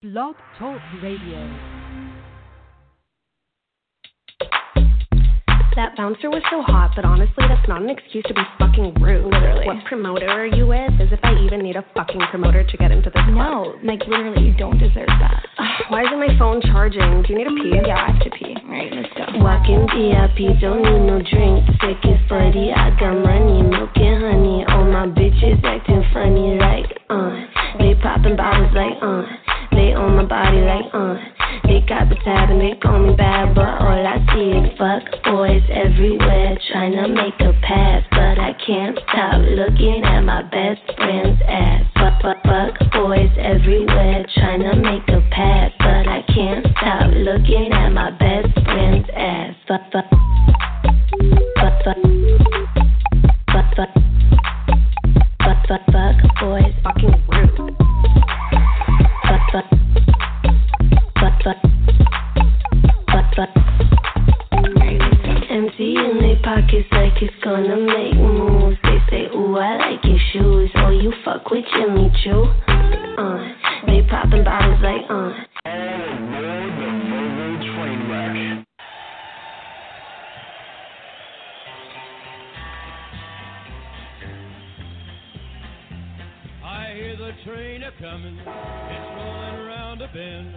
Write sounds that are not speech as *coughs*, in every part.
Blog Talk Radio. That bouncer was so hot, but honestly, that's not an excuse to be fucking rude. Literally. What promoter are you with? As if I even need a fucking promoter to get into this club. No, like literally, you don't deserve that. *sighs* Why isn't my phone charging? Do you need a pee? Yeah, I have to pee. All right, let's go. Walking VIP, don't need no drink. Sick is funny, I got money, milk and honey. All my bitches acting funny, like, uh. They popping bottles like, uh. On my body like, uh. They got the tab and they call me bad, but all I see is fuck boys everywhere trying to make a pass, but I can't stop looking at my best friend's ass. Fuck, fuck, fuck boys everywhere trying to make a pass, but I can't stop looking at my best friend's ass. Fuck, fuck, fuck, fuck, fuck, fuck, fuck, fuck, fuck boys. Fucking pockets like it's gonna make moves. They say, Ooh, I like your shoes. Oh, you fuck with Jimmy Choo. Uh, they popping bottles like, uh. I hear the train a coming, it's rolling around a bend.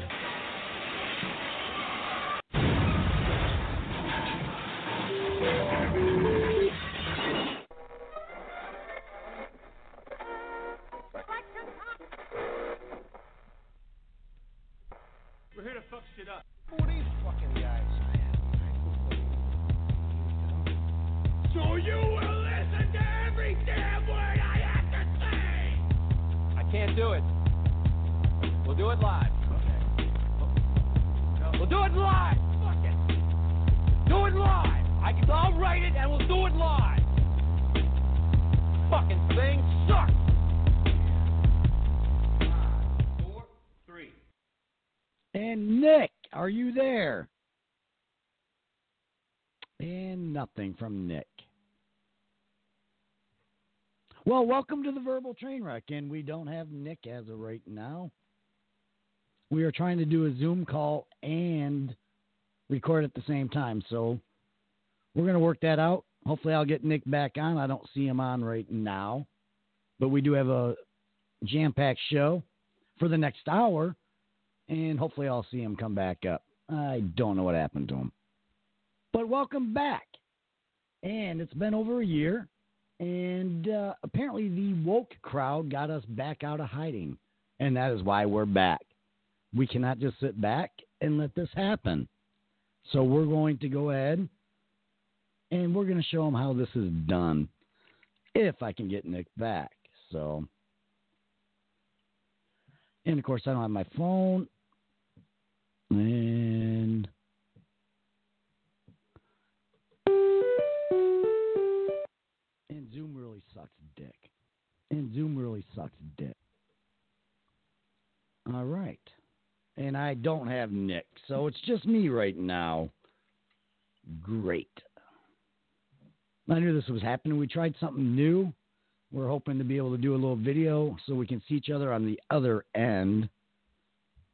We're here to fuck shit up. Who are these fucking guys? So you will listen to every damn word I have to say! I can't do it. We'll do it live. We'll do it live. Fuck it. Do it live. I can, I'll write it and we'll do it live. Fucking thing sucks. Four, three. And Nick, are you there? And nothing from Nick. Well, welcome to the Verbal Train Wreck, and we don't have Nick as of right now. We are trying to do a Zoom call and record at the same time, so we're going to work that out. Hopefully, I'll get Nick back on. I don't see him on right now, but we do have a jam packed show for the next hour, and hopefully, I'll see him come back up. I don't know what happened to him. But welcome back. And it's been over a year, and uh, apparently, the woke crowd got us back out of hiding, and that is why we're back. We cannot just sit back and let this happen. So, we're going to go ahead and we're going to show them how this is done if I can get Nick back. So, and of course, I don't have my phone. And and Zoom really sucks dick. And Zoom really sucks dick. All right. And I don't have Nick, so it's just me right now. Great. I knew this was happening. We tried something new. We're hoping to be able to do a little video so we can see each other on the other end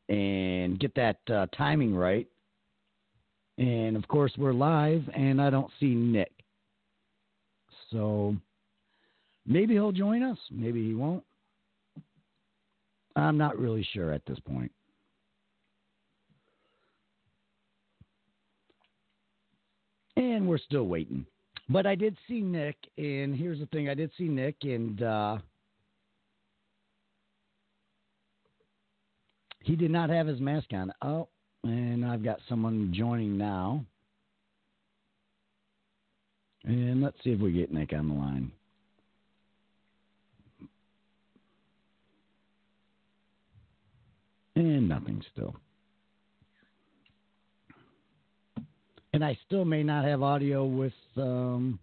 and get that uh, timing right. And of course, we're live, and I don't see Nick. So maybe he'll join us. Maybe he won't. I'm not really sure at this point. And we're still waiting. But I did see Nick, and here's the thing I did see Nick, and uh, he did not have his mask on. Oh, and I've got someone joining now. And let's see if we get Nick on the line. And nothing still. And I still may not have audio with um,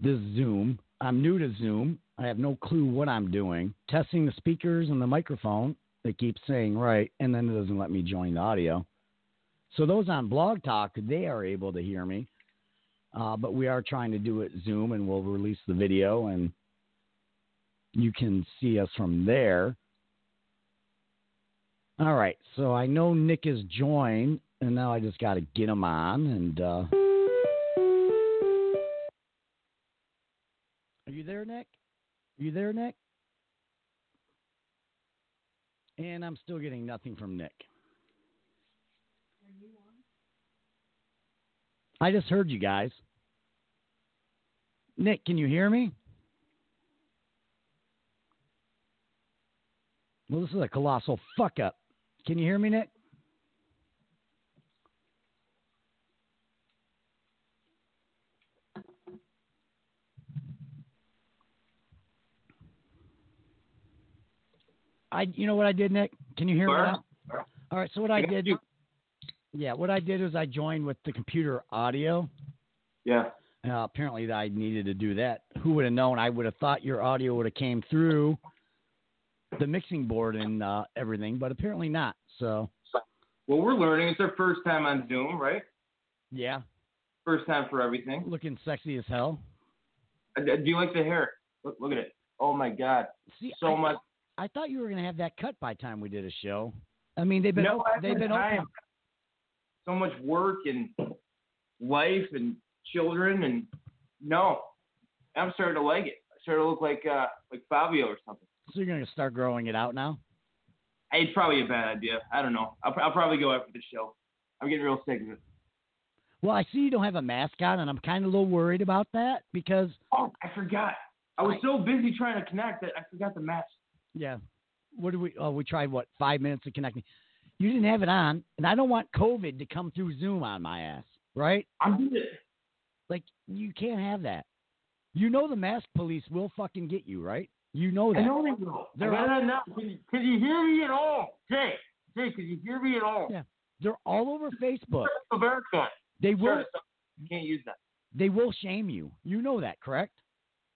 this Zoom. I'm new to Zoom. I have no clue what I'm doing. Testing the speakers and the microphone. It keeps saying right, and then it doesn't let me join the audio. So those on Blog Talk, they are able to hear me. Uh, but we are trying to do it Zoom, and we'll release the video, and you can see us from there. All right, so I know Nick is joined, and now I just got to get him on. And uh... are you there, Nick? Are you there, Nick? And I'm still getting nothing from Nick. I just heard you guys. Nick, can you hear me? Well, this is a colossal fuck up. Can you hear me, Nick? I, you know what I did, Nick? Can you hear me now? All right. So what I did, yeah, what I did is I joined with the computer audio. Yeah. Uh, apparently, I needed to do that. Who would have known? I would have thought your audio would have came through the mixing board and uh, everything, but apparently not. So, Well, we're learning. It's our first time on Zoom, right? yeah, First time for everything. looking sexy as hell. Uh, Do you like the hair? Look, look at it. Oh my God. See, So I, much. I thought you were gonna have that cut by the time we did a show. I mean, they've been no, I they've been open. So much work and life and children and no, I'm starting to like it. I started to look like uh like Fabio or something. So you're gonna start growing it out now. It's probably a bad idea. I don't know. I'll, I'll probably go after the show. I'm getting real sick of it. Well, I see you don't have a mask on, and I'm kind of a little worried about that because Oh, I forgot. I was so busy trying to connect that I forgot the mask. Yeah, what did we? Oh, we tried what five minutes of connecting. You didn't have it on, and I don't want COVID to come through Zoom on my ass, right? I'm good. Like you can't have that. You know the mask police will fucking get you, right? You know that. I know they will. They're I out- gotta know. Can you, can you hear me at all? Jay, Jay, can you hear me at all? Yeah. They're all over Facebook. America. They will. Sure, You can't use that. They will shame you. You know that, correct?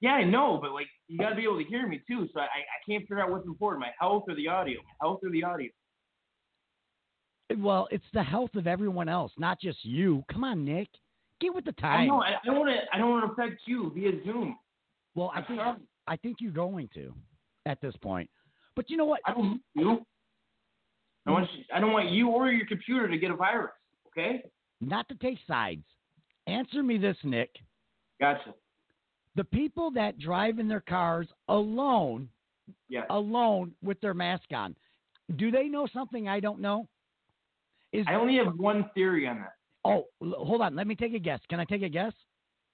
Yeah, I know, but like you gotta be able to hear me too. So I, I can't figure out what's important, my health or the audio. My health or the audio. Well, it's the health of everyone else, not just you. Come on, Nick. Get with the I time. know. I, I don't want to. I don't want to affect you via Zoom. Well, I think I think you're going to at this point. But you know what? I don't you. I want. You, I don't want you or your computer to get a virus. Okay. Not to take sides. Answer me this, Nick. Gotcha. The people that drive in their cars alone, Yeah. alone with their mask on, do they know something I don't know? Is I only have one theory on that. oh, hold on. Let me take a guess. Can I take a guess?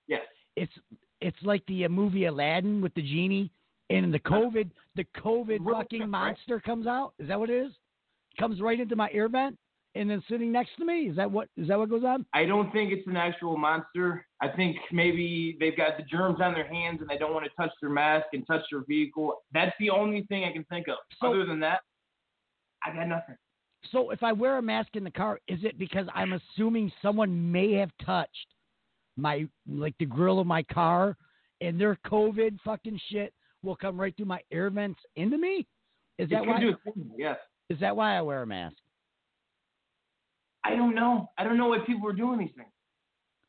Yes. It's it's like the uh, movie Aladdin with the genie, and the COVID the COVID fucking monster comes out. Is that what it is? Comes right into my ear vent and then sitting next to me. Is that what is that what goes on? I don't think it's an actual monster. I think maybe they've got the germs on their hands and they don't want to touch their mask and touch their vehicle. That's the only thing I can think of. So- Other than that, I got nothing. So if I wear a mask in the car, is it because I'm assuming someone may have touched my like the grill of my car and their COVID fucking shit will come right through my air vents into me? Is It that why? do Yes. Is that why I wear a mask? I don't know. I don't know why people are doing these things.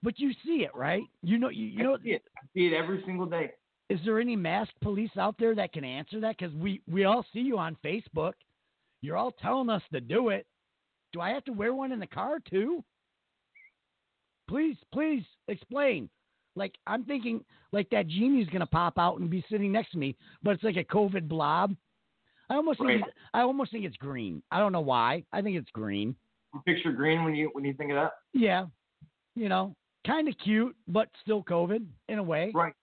But you see it, right? You know, you, you know. I see it. I see it every single day. Is there any masked police out there that can answer that? Because we we all see you on Facebook. You're all telling us to do it. Do I have to wear one in the car too? Please, please explain. Like I'm thinking, like that genie's gonna pop out and be sitting next to me, but it's like a COVID blob. I almost think Right. it's, I almost think it's green. I don't know why. I think it's green. You picture green when you when you think of that. Yeah, you know, kind of cute, but still COVID in a way. Right.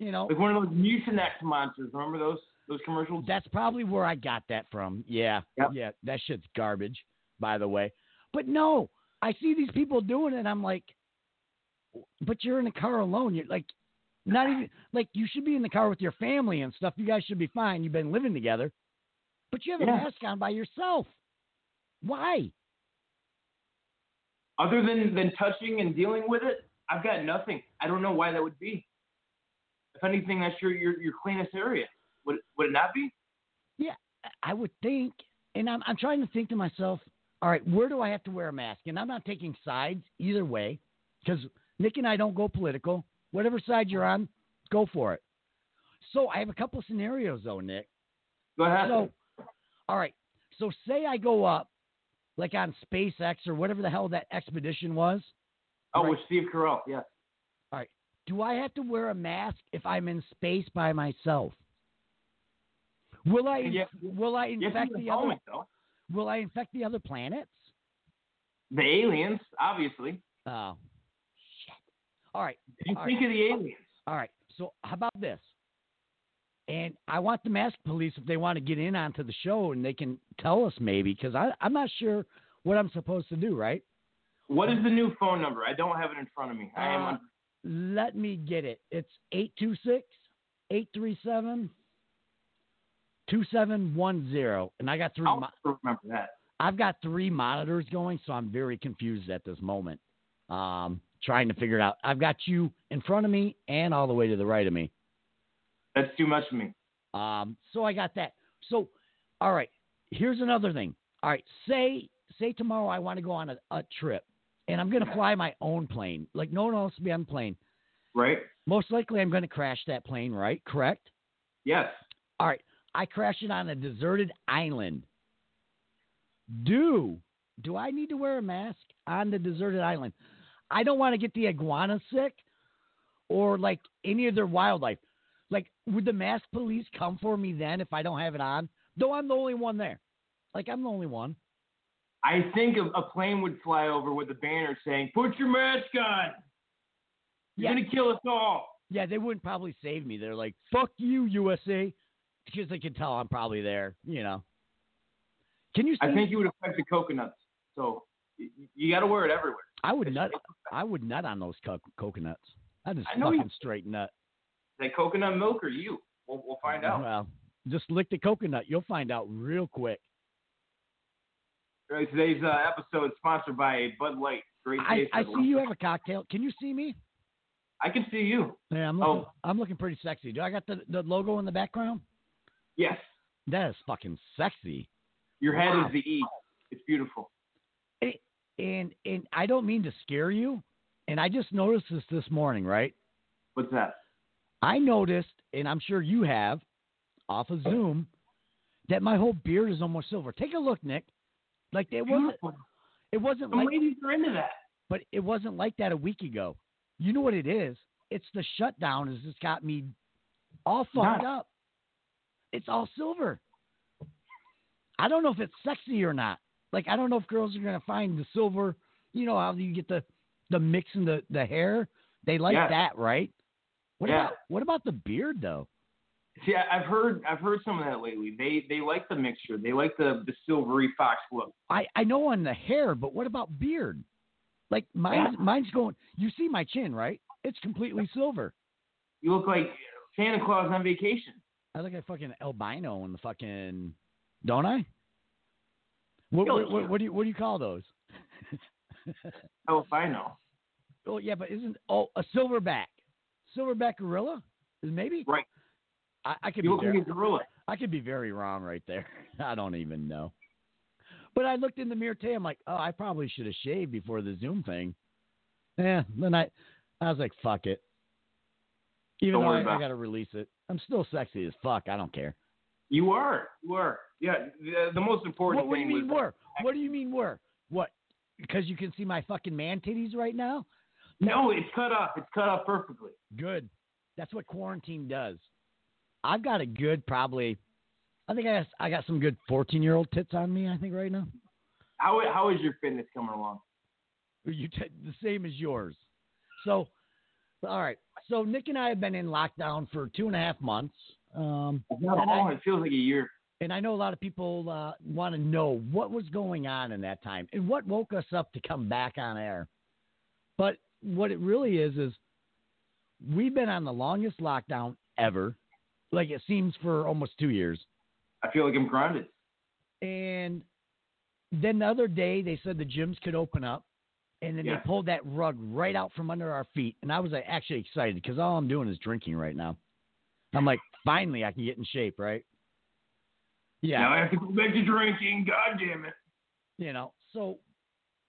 You know, Like one of those Mucinex monsters. Remember those those commercials? That's probably where I got that from. Yeah. Yep. Yeah. That shit's garbage, by the way. But no, I see these people doing it. And I'm like, but you're in the car alone. You're like, not even like you should be in the car with your family and stuff. You guys should be fine. You've been living together, but you have a Yeah. mask on by yourself. Why? Other than than touching and dealing with it, I've got nothing. I don't know why that would be. If anything, that's your your, your cleanest area. Would would it not be? Yeah, I would think, and I'm I'm trying to think to myself, all right, where do I have to wear a mask? And I'm not taking sides either way, because Nick and I don't go political. Whatever side you're on, go for it. So I have a couple of scenarios though, Nick. Go ahead. So, all right. So say I go up, like on SpaceX or whatever the hell that expedition was. Oh, Right. with Steve Carell. Yes. All right. Do I have to wear a mask if I'm in space by myself? Will I? Yeah. Will I You have to infect the other? though. Will I infect the other planets? The aliens, obviously. Oh, shit. All right. You All think of the aliens. All right. So how about this? And I want the mask police if they want to get in onto the show and they can tell us maybe because I'm not sure what I'm supposed to do. Right? What is the new phone number? I don't have it in front of me. I am Uh, on. Let me get it. It's 826 837 2710. And I got three. I'll Mo- remember that. I've got three monitors going, so I'm very confused at this moment. Um, trying to figure it out. I've got you in front of me and all the way to the right of me. That's too much for me. Um, so I got that. So, all right. Here's another thing. All right. Say say tomorrow I want to go on a, a trip, and I'm going to fly my own plane. Like no one else will be on the plane. Right? Most likely, I'm going to crash that plane. Right? Correct. Yes. All right. I crash it on a deserted island. Do do I need to wear a mask on the deserted island? I don't want to get the iguana sick or like any of their wildlife. Like, would the mask police come for me then if I don't have it on? Though I'm the only one there. Like, I'm the only one. I think a, a plane would fly over with a banner saying, "Put your mask on. You're Yeah. gonna kill us all." Yeah, they wouldn't probably save me. They're like, fuck you, USA. Because they can tell I'm probably there, you know. Can you see? I think you would affect the coconuts. So you got to wear it everywhere. I would nut. I would nut on those co- coconuts. I just I you- fucking straight nut. That coconut milk or you? We'll, we'll find out. Well, just lick the coconut. You'll find out real quick. Right, today's uh, episode is sponsored by Bud Light. Great I, taste. I everyone. see you have a cocktail. Can you see me? I can see you. Yeah, I'm looking. Oh. I'm looking pretty sexy. Do I got the, the logo in the background? Yes. That is fucking sexy. Your head Wow. is the E. It's beautiful. And and I don't mean to scare you. And I just noticed this this morning, right? What's that? I noticed, and I'm sure you have, off of Zoom, that my whole beard is almost silver. Take a look, Nick. Like it wasn't. It wasn't Some like. ladies are into that. but it wasn't like that a week ago. You know what it is? It's the shutdown has just got me all fucked up. It's all silver. I don't know if it's sexy or not. Like I don't know if girls are gonna find the silver. You know how you get the the mix in the the hair. They like Yeah. that, right? What Yeah. about what about the beard though? See, I've heard I've heard some of that lately. They they like the mixture. They like the the silvery fox look. I I know on the hair, but what about beard? Like mine's mine's going. You see my chin, right? It's completely silver. You look like Santa Claus on vacation. I look like fucking albino in the fucking, don't I? What, what, what, what do you what do you call those? If I know. oh yeah, but isn't oh a silverback, silverback gorilla maybe Right. I, I could You be look very, like a gorilla. I could be very wrong right there. *laughs* I don't even know. But I looked in the mirror today. I'm like, oh, I probably should have shaved before the Zoom thing. Yeah. Then I, I was like, fuck it. Even Don't though I, I got to release it, I'm still sexy as fuck. I don't care. You are. You are. Yeah. The, the most important What, what do you mean were? What do you mean were? What? Because you can see my fucking man titties right now? No, it's cut off. It's cut off perfectly. Good. That's what quarantine does. I've got a good, probably. I think I got, I got some good 14 year old tits on me. I think right now. How how is your fitness coming along? You t- the same as yours. So, all right. So Nick and I have been in lockdown for two and a half months. Um, Not. I, It feels like a year. and I know a lot of people uh, want to know what was going on in that time and what woke us up to come back on air. But what it really is is we've been on the longest lockdown ever. Like it seems for almost two years. I feel like I'm grounded. And then the other day they said the gyms could open up, and then Yeah. they pulled that rug right out from under our feet. And I was like, actually excited because all I'm doing is drinking right now. I'm like, finally I can get in shape, right? Yeah, Now I have to go back to drinking. God damn it. you know. So,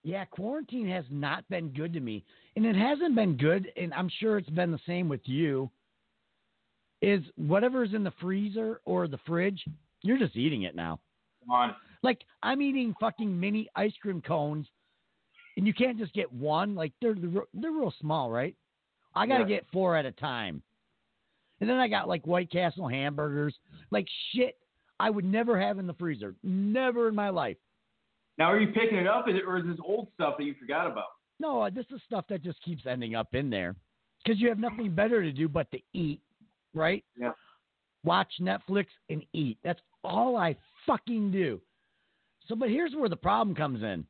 yeah, quarantine has not been good to me, and it hasn't been good. And I'm sure it's been the same with you. Is whatever's in the freezer or the fridge, you're just eating it now. Come on. Like I'm eating fucking mini ice cream cones, and you can't just get one. Like they're they're real small, right? I got to Yeah. get four at a time. And then I got like White Castle hamburgers, like shit I would never have in the freezer, never in my life. Now, are you picking it up, or is this old stuff that you forgot about? No, uh, this is stuff that just keeps ending up in there because you have nothing better to do but to eat, right? Yeah. Watch Netflix and eat. That's all I fucking do. So, but here's where the problem comes in,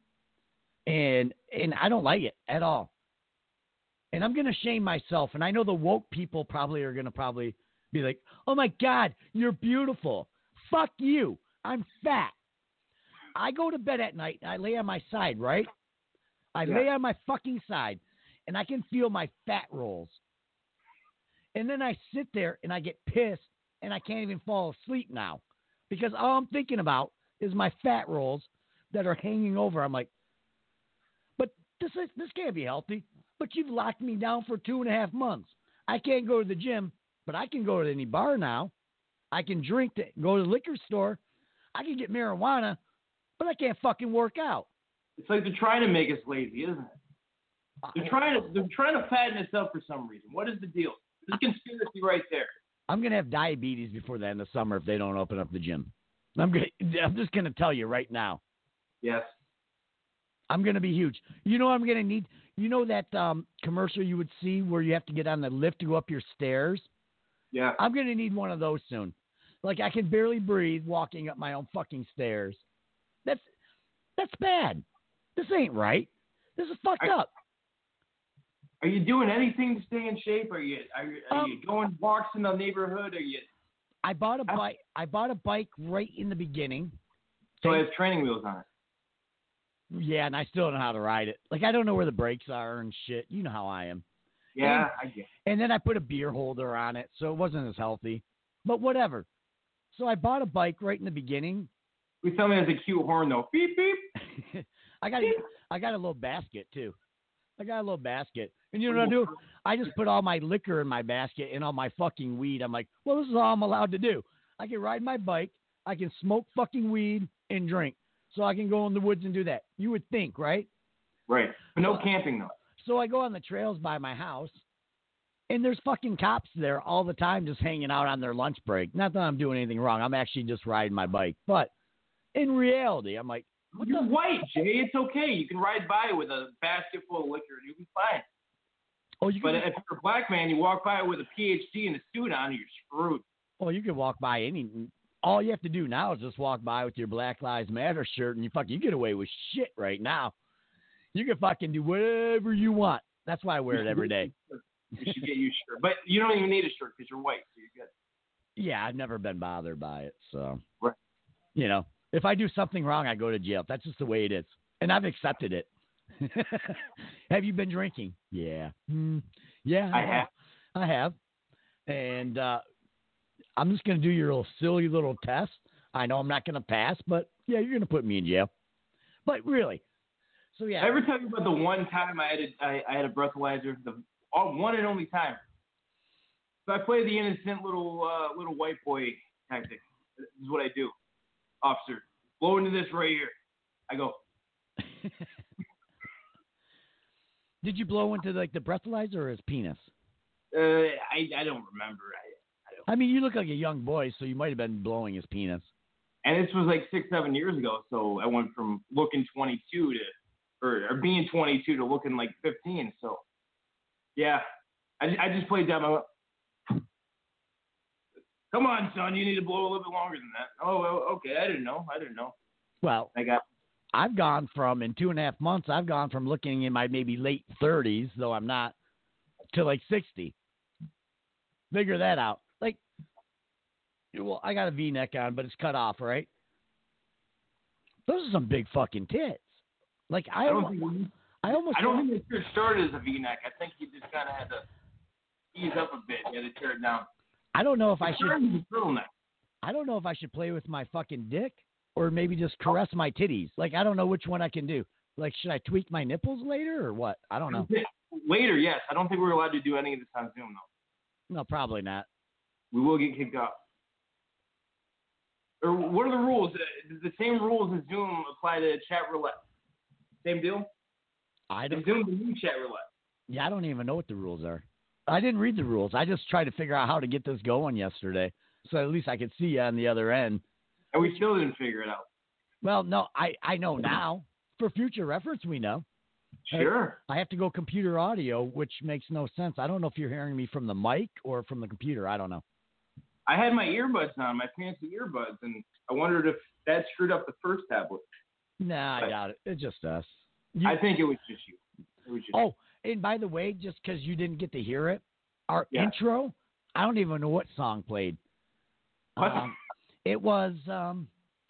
and and I don't like it at all. And I'm gonna shame myself, and I know the woke people probably are gonna probably be like, "Oh my God, you're beautiful." Fuck you. I'm fat. I go to bed at night and I lay on my side, right? I Yeah. lay on my fucking side and I can feel my fat rolls. And then I sit there and I get pissed and I can't even fall asleep now because all I'm thinking about is my fat rolls that are hanging over. I'm like, but this is this can't be healthy. But you've locked me down for two and a half months. I can't go to the gym, but I can go to any bar now. I can drink, to, go to the liquor store. I can get marijuana, but I can't fucking work out. It's like they're trying to make us lazy, isn't it? They're trying to they're trying to fatten us up for some reason. What is the deal? There's a conspiracy right there. I'm gonna have diabetes before the end of summer if they don't open up the gym. I'm gonna, *laughs* I'm just gonna tell you right now. Yes. I'm gonna be huge. You know what I'm gonna need? You know that um, commercial you would see where you have to get on the lift to go up your stairs? Yeah. I'm gonna need one of those soon. Like I can barely breathe walking up my own fucking stairs. That's that's bad. This ain't right. This is fucked I- up. Are you doing anything to stay in shape? Are you are you, are Um, you going walks in the neighborhood? Are you I bought a bike. I bought a bike right in the beginning. so it has training wheels on it? Yeah, and I still don't know how to ride it. Like I don't know where the brakes are and shit. You know how I am. Yeah, I get. It. And then I put a beer holder on it, so it wasn't as healthy. But whatever. So I bought a bike right in the beginning. Me it has a cute horn though. Beep beep. *laughs* I got a, I got a little basket too. I got a little basket. And you know what I do? I just put all my liquor in my basket and all my fucking weed. I'm like, well, this is all I'm allowed to do. I can ride my bike, I can smoke fucking weed and drink. So I can go in the woods and do that. You would think, right? Right, but no camping though. So I go on the trails by my house, and there's fucking cops there all the time just hanging out on their lunch break. Not that I'm doing anything wrong. I'm actually just riding my bike. But in reality, I'm like, what You're the? white, Jay. It's okay. You can ride by with a basket full of liquor and you'll be fine. Oh, you But can, if you're a black man, you walk by with a PhD and a suit on, you're screwed. oh, you can walk by any. All you have to do now is just walk by with your Black Lives Matter shirt, and you fucking you get away with shit right now. You can fucking do whatever you want. That's why I wear it every day. You should get you a shirt, but you don't even need a shirt because you're white, so you're good. Yeah, I've never been bothered by it. So, Right. you know, if I do something wrong, I go to jail. That's just the way it is, and I've accepted it. *laughs* have you been drinking? Yeah. Hmm. Yeah, I have. I have. And uh, I'm just going to do your little silly little test. I know I'm not going to pass, but yeah, you're going to put me in jail. But really, so yeah. I ever tell you about the one time I had a, I, I had a breathalyzer, the all, one and only time. So I play the innocent little uh, little white boy tactic. This is what I do, officer. Blow into this right here. I go. *laughs* Did you blow into like the breathalyzer or his penis? Uh, I I don't remember. I, I mean, you look like a young boy, so you might have been blowing his penis. and this was like six seven years ago. So I went from looking 22 to or, or being 22 to looking like 15. So yeah, I I just played my. Come on, son. You need to blow a little bit longer than that. Oh, well, okay. I didn't know. I didn't know. Well, I got. I've gone from in two and a half months. I've gone from looking in my maybe late thirties, though I'm not, to like sixty. Figure that out. Like, well, I got a V-neck on, but it's cut off, right? Those are some big fucking tits. Like I, I don't almost, think. I almost, I don't think it started as a V-neck. I think you just kind of had to ease up a bit. You had to tear it down. I don't know if I should. started as a turtleneck. I don't know if I should play with my fucking dick or maybe just caress my titties. Like I don't know which one I can do. Like should I tweak my nipples later or what? I don't know. Later, yes. I don't think we're allowed to do any of this on Zoom though. No, probably not. We will get kicked off. Or what are the rules? The same rules as Zoom apply to chat roulette. Same deal. I don't. Zoom's a new chat roulette. Yeah, I don't even know what the rules are. I didn't read the rules. I just tried to figure out how to get this going yesterday, so at least I could see you on the other end. And we still didn't figure it out. Well, no, I I know now. For future reference, we know. Sure. I have to go computer audio, which makes no sense. I don't know if you're hearing me from the mic or from the computer. I don't know. I had my earbuds on, my fancy earbuds, and I wondered if that screwed up the first tablet. Nah, I But- doubt it. It's just us. You- I think it was just you. It was just oh, and by the way, just because you didn't get to hear it, our Yeah. intro, I don't even know what song played. What? Um, it was, um,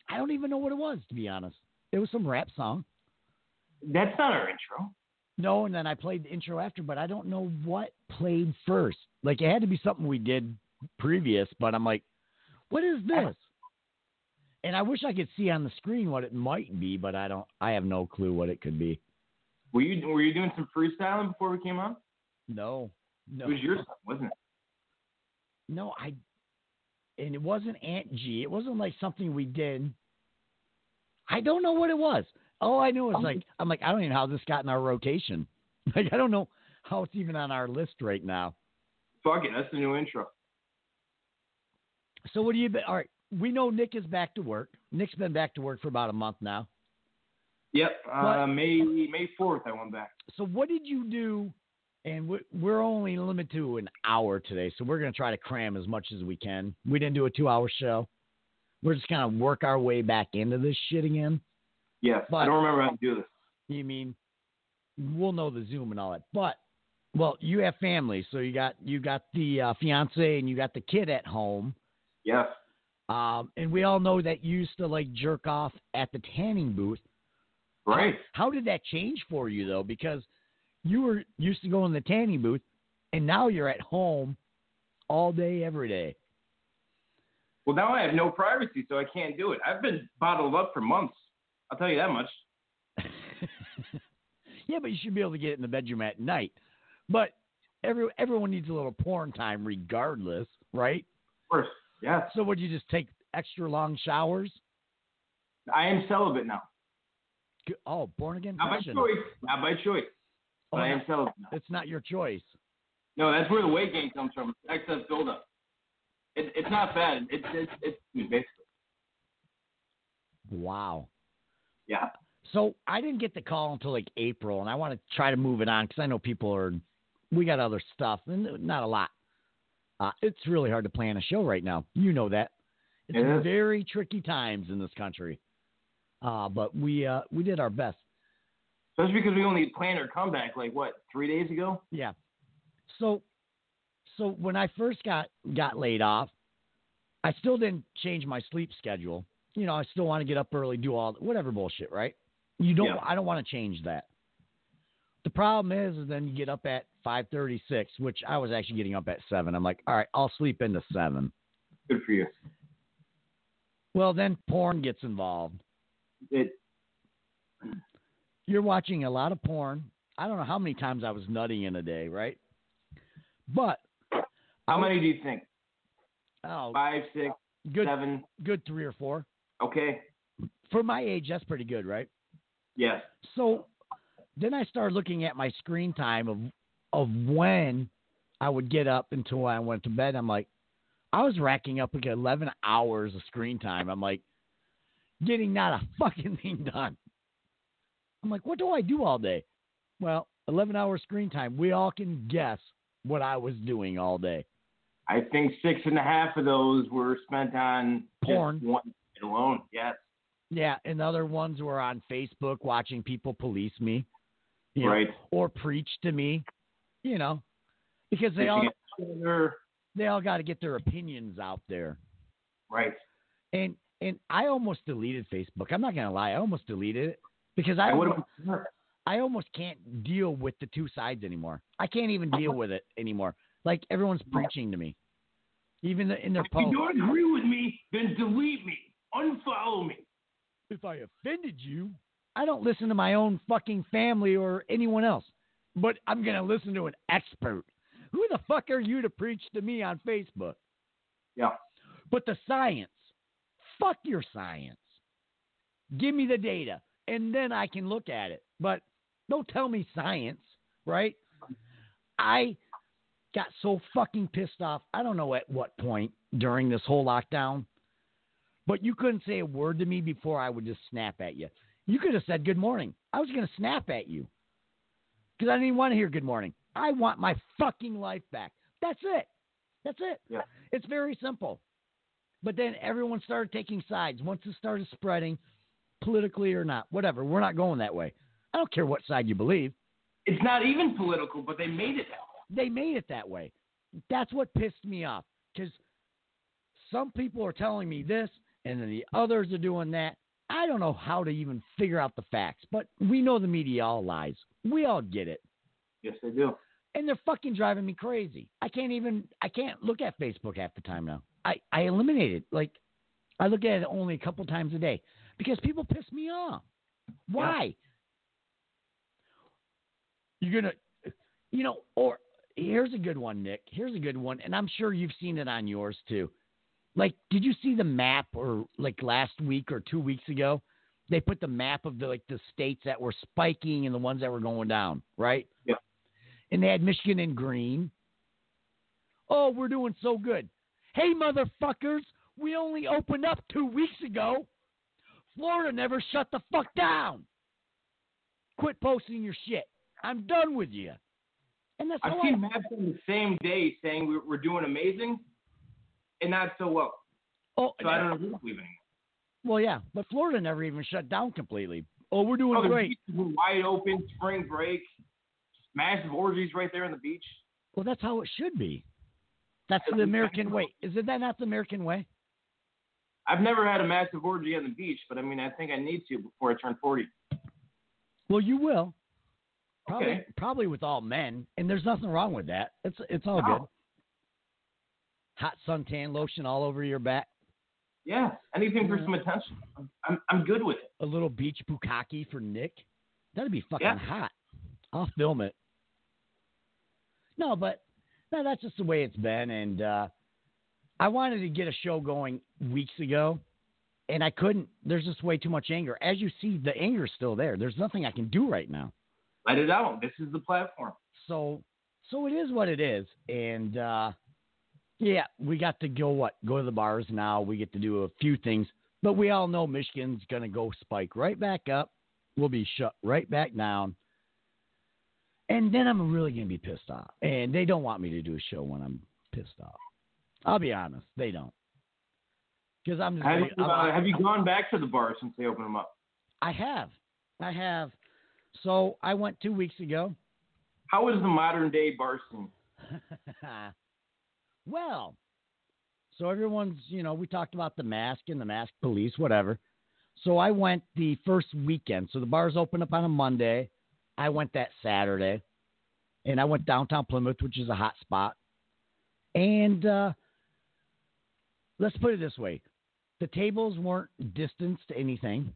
I don't even know what it was, to be honest. It was some rap song. That's not our intro. No, and then I played the intro after, but I don't know what played first. Like it had to be something we did previous, but I'm like, what is this? And I wish I could see on the screen what it might be, but I don't. I have no clue what it could be. Were you were you doing some freestyling before we came on? No, no, It was your song, wasn't it? no. I and it wasn't Aunt G. It wasn't like something we did. I don't know what it was. All I know was oh. like I'm like I don't even know how this got in our rotation. *laughs* Like I don't know how it's even on our list right now. Fuck it, that's the new intro. So what do you? All right, we know Nick is back to work. Nick's been back to work for about a month now. Yep. Uh, May May fourth, I went back. So what did you do? And we- we're only limited to an hour today, so we're going to try to cram as much as we can. We didn't do a two-hour show. We're just going to work our way back into this shit again. Yes. But- I don't remember how to do this. You mean we'll know the Zoom and all that, but well, you have family, so you got you got the uh, fiance and you got the kid at home. Yes. Um, and we all know that you used to like jerk off at the tanning booth. Right. How did that change for you though? Because you were used to going in the tanning booth, and now you're at home all day, every day. Well, now I have no privacy, so I can't do it. I've been bottled up for months. I'll tell you that much. *laughs* yeah, but you should be able to get it in the bedroom at night. But every everyone needs a little porn time, regardless, right? Of course. Yes. So would you just take extra long showers? I am celibate now. Oh, born again Not by choice. Not by choice. Oh, But I am celibate it's not your choice. No, that's where the weight gain comes from. Excess buildup. It, it's not bad. It's it's it's basically. Wow. Yeah. So I didn't get the call until like April, and I want to try to move it on because I know people are. We got other stuff, and not a lot. Uh, it's really hard to plan a show right now. You know that. It's It very tricky times in this country. Uh, but we uh, we did our best. Especially because we only planned our comeback like what three days ago. Yeah. So, so when I first got got laid off, I still didn't change my sleep schedule. You know, I still want to get up early, do all whatever bullshit, right? You don't. Yeah. I don't want to change that. The problem is, is then you get up at five thirty six, which I was actually getting up at seven. I'm like, all right, I'll sleep into seven. Good for you. Well, then porn gets involved. It You're watching a lot of porn. I don't know how many times I was nutting in a day, right? But how many do you think? oh, Five, six, good, seven. good three or four. Okay. For my age, that's pretty good, right? Yes. So then I started looking at my screen time of of when I would get up until I went to bed. I'm like, I was racking up like 11 hours of screen time. I'm like, getting not a *laughs* fucking thing done. I'm like, what do I do all day? Well, 11 hours screen time. We all can guess what I was doing all day. I think six and a half of those were spent on just Porn. one alone. Yes. Yeah, and other ones were on Facebook watching people police me, you know, Right. or preach to me, you know, because they all they all got to get their opinions out there. Right. And and I almost deleted Facebook. I'm not gonna lie, I almost deleted it because I I would almost. I almost can't deal with the two sides anymore. I can't even deal with it anymore. Like everyone's preaching to me, even the, in their posts. If you don't agree with me, then delete me. Unfollow me. If I offended you, I don't listen to my own fucking family or anyone else. But I'm gonna listen to an expert. Who the fuck are you to preach to me on Facebook? Yeah. But the science, fuck your science. Give me the data, and then I can look at it. But don't tell me science, right? I got so fucking pissed off. I don't know at what point during this whole lockdown, but you couldn't say a word to me before I would just snap at you. You could have said good morning. I was going to snap at you because I didn't even want to hear good morning. I want my fucking life back. That's it. That's it. Yeah. It's very simple. But then everyone started taking sides once it started spreading, politically or not, whatever. We're not going that way. I don't care what side you believe. It's not even political, but they made it that way. They made it that way. That's what pissed me off because some people are telling me this and then the others are doing that. I don't know how to even figure out the facts, but we know the media all lies. We all get it. Yes, they do. And they're fucking driving me crazy. I can't even I can't look at Facebook half the time now. I, I eliminate it. Like I look at it only a couple times a day because people piss me off. Why? You're gonna you know, or here's a good one, Nick. Here's a good one, and I'm sure you've seen it on yours too. Like, did you see the map or like last week or two weeks ago? They put the map of the like the states that were spiking and the ones that were going down, right? Yeah. And they had Michigan in green. Oh, we're doing so good. Hey, motherfuckers, we only opened up two weeks ago. Florida never shut the fuck down. Quit posting your shit. I'm done with you. And that's I've seen I- maps on the same day saying we're, we're doing amazing and not so well. Oh, So I don't know who to believe anymore. well, yeah, but Florida never even shut down completely. Oh, we're doing Oh, the great. beaches were wide open, spring break, massive orgies right there on the beach. Well, that's how it should be. That's the American way. Is it that not the American way? I've never had a massive orgy on the beach, but I mean, I think I need to before I turn 40. Well, you will. Probably, Okay. probably with all men, and there's nothing wrong with that. It's it's all No. good. Hot suntan lotion all over your back. Yeah, anything for some attention. I'm, I'm, I'm good with it. A little beach bukkake for Nick. That'd be fucking Yeah. hot. I'll film it. No, but no, that's just the way it's been, and uh, I wanted to get a show going weeks ago, and I couldn't. There's just way too much anger. As you see, the anger's still there. There's nothing I can do right now. Let it out. This is the platform. So so it is what it is. And uh yeah, we got to go what? Go to the bars now. We get to do a few things. But we all know Michigan's gonna go spike right back up. We'll be shut right back down. And then I'm really gonna be pissed off. And they don't want me to do a show when I'm pissed off. I'll be honest, they don't. Because I'm just Have you, uh, I'm- have you gone back to the bar since they opened them up? I have. I have. So I went two weeks ago. How is the modern day bar scene? *laughs* well, so everyone's, you know, we talked about the mask and the mask police, whatever. So I went the first weekend. So the bars open up on a Monday. I went that Saturday. And I went downtown Plymouth, which is a hot spot. And uh, let's put it this way the tables weren't distanced to anything.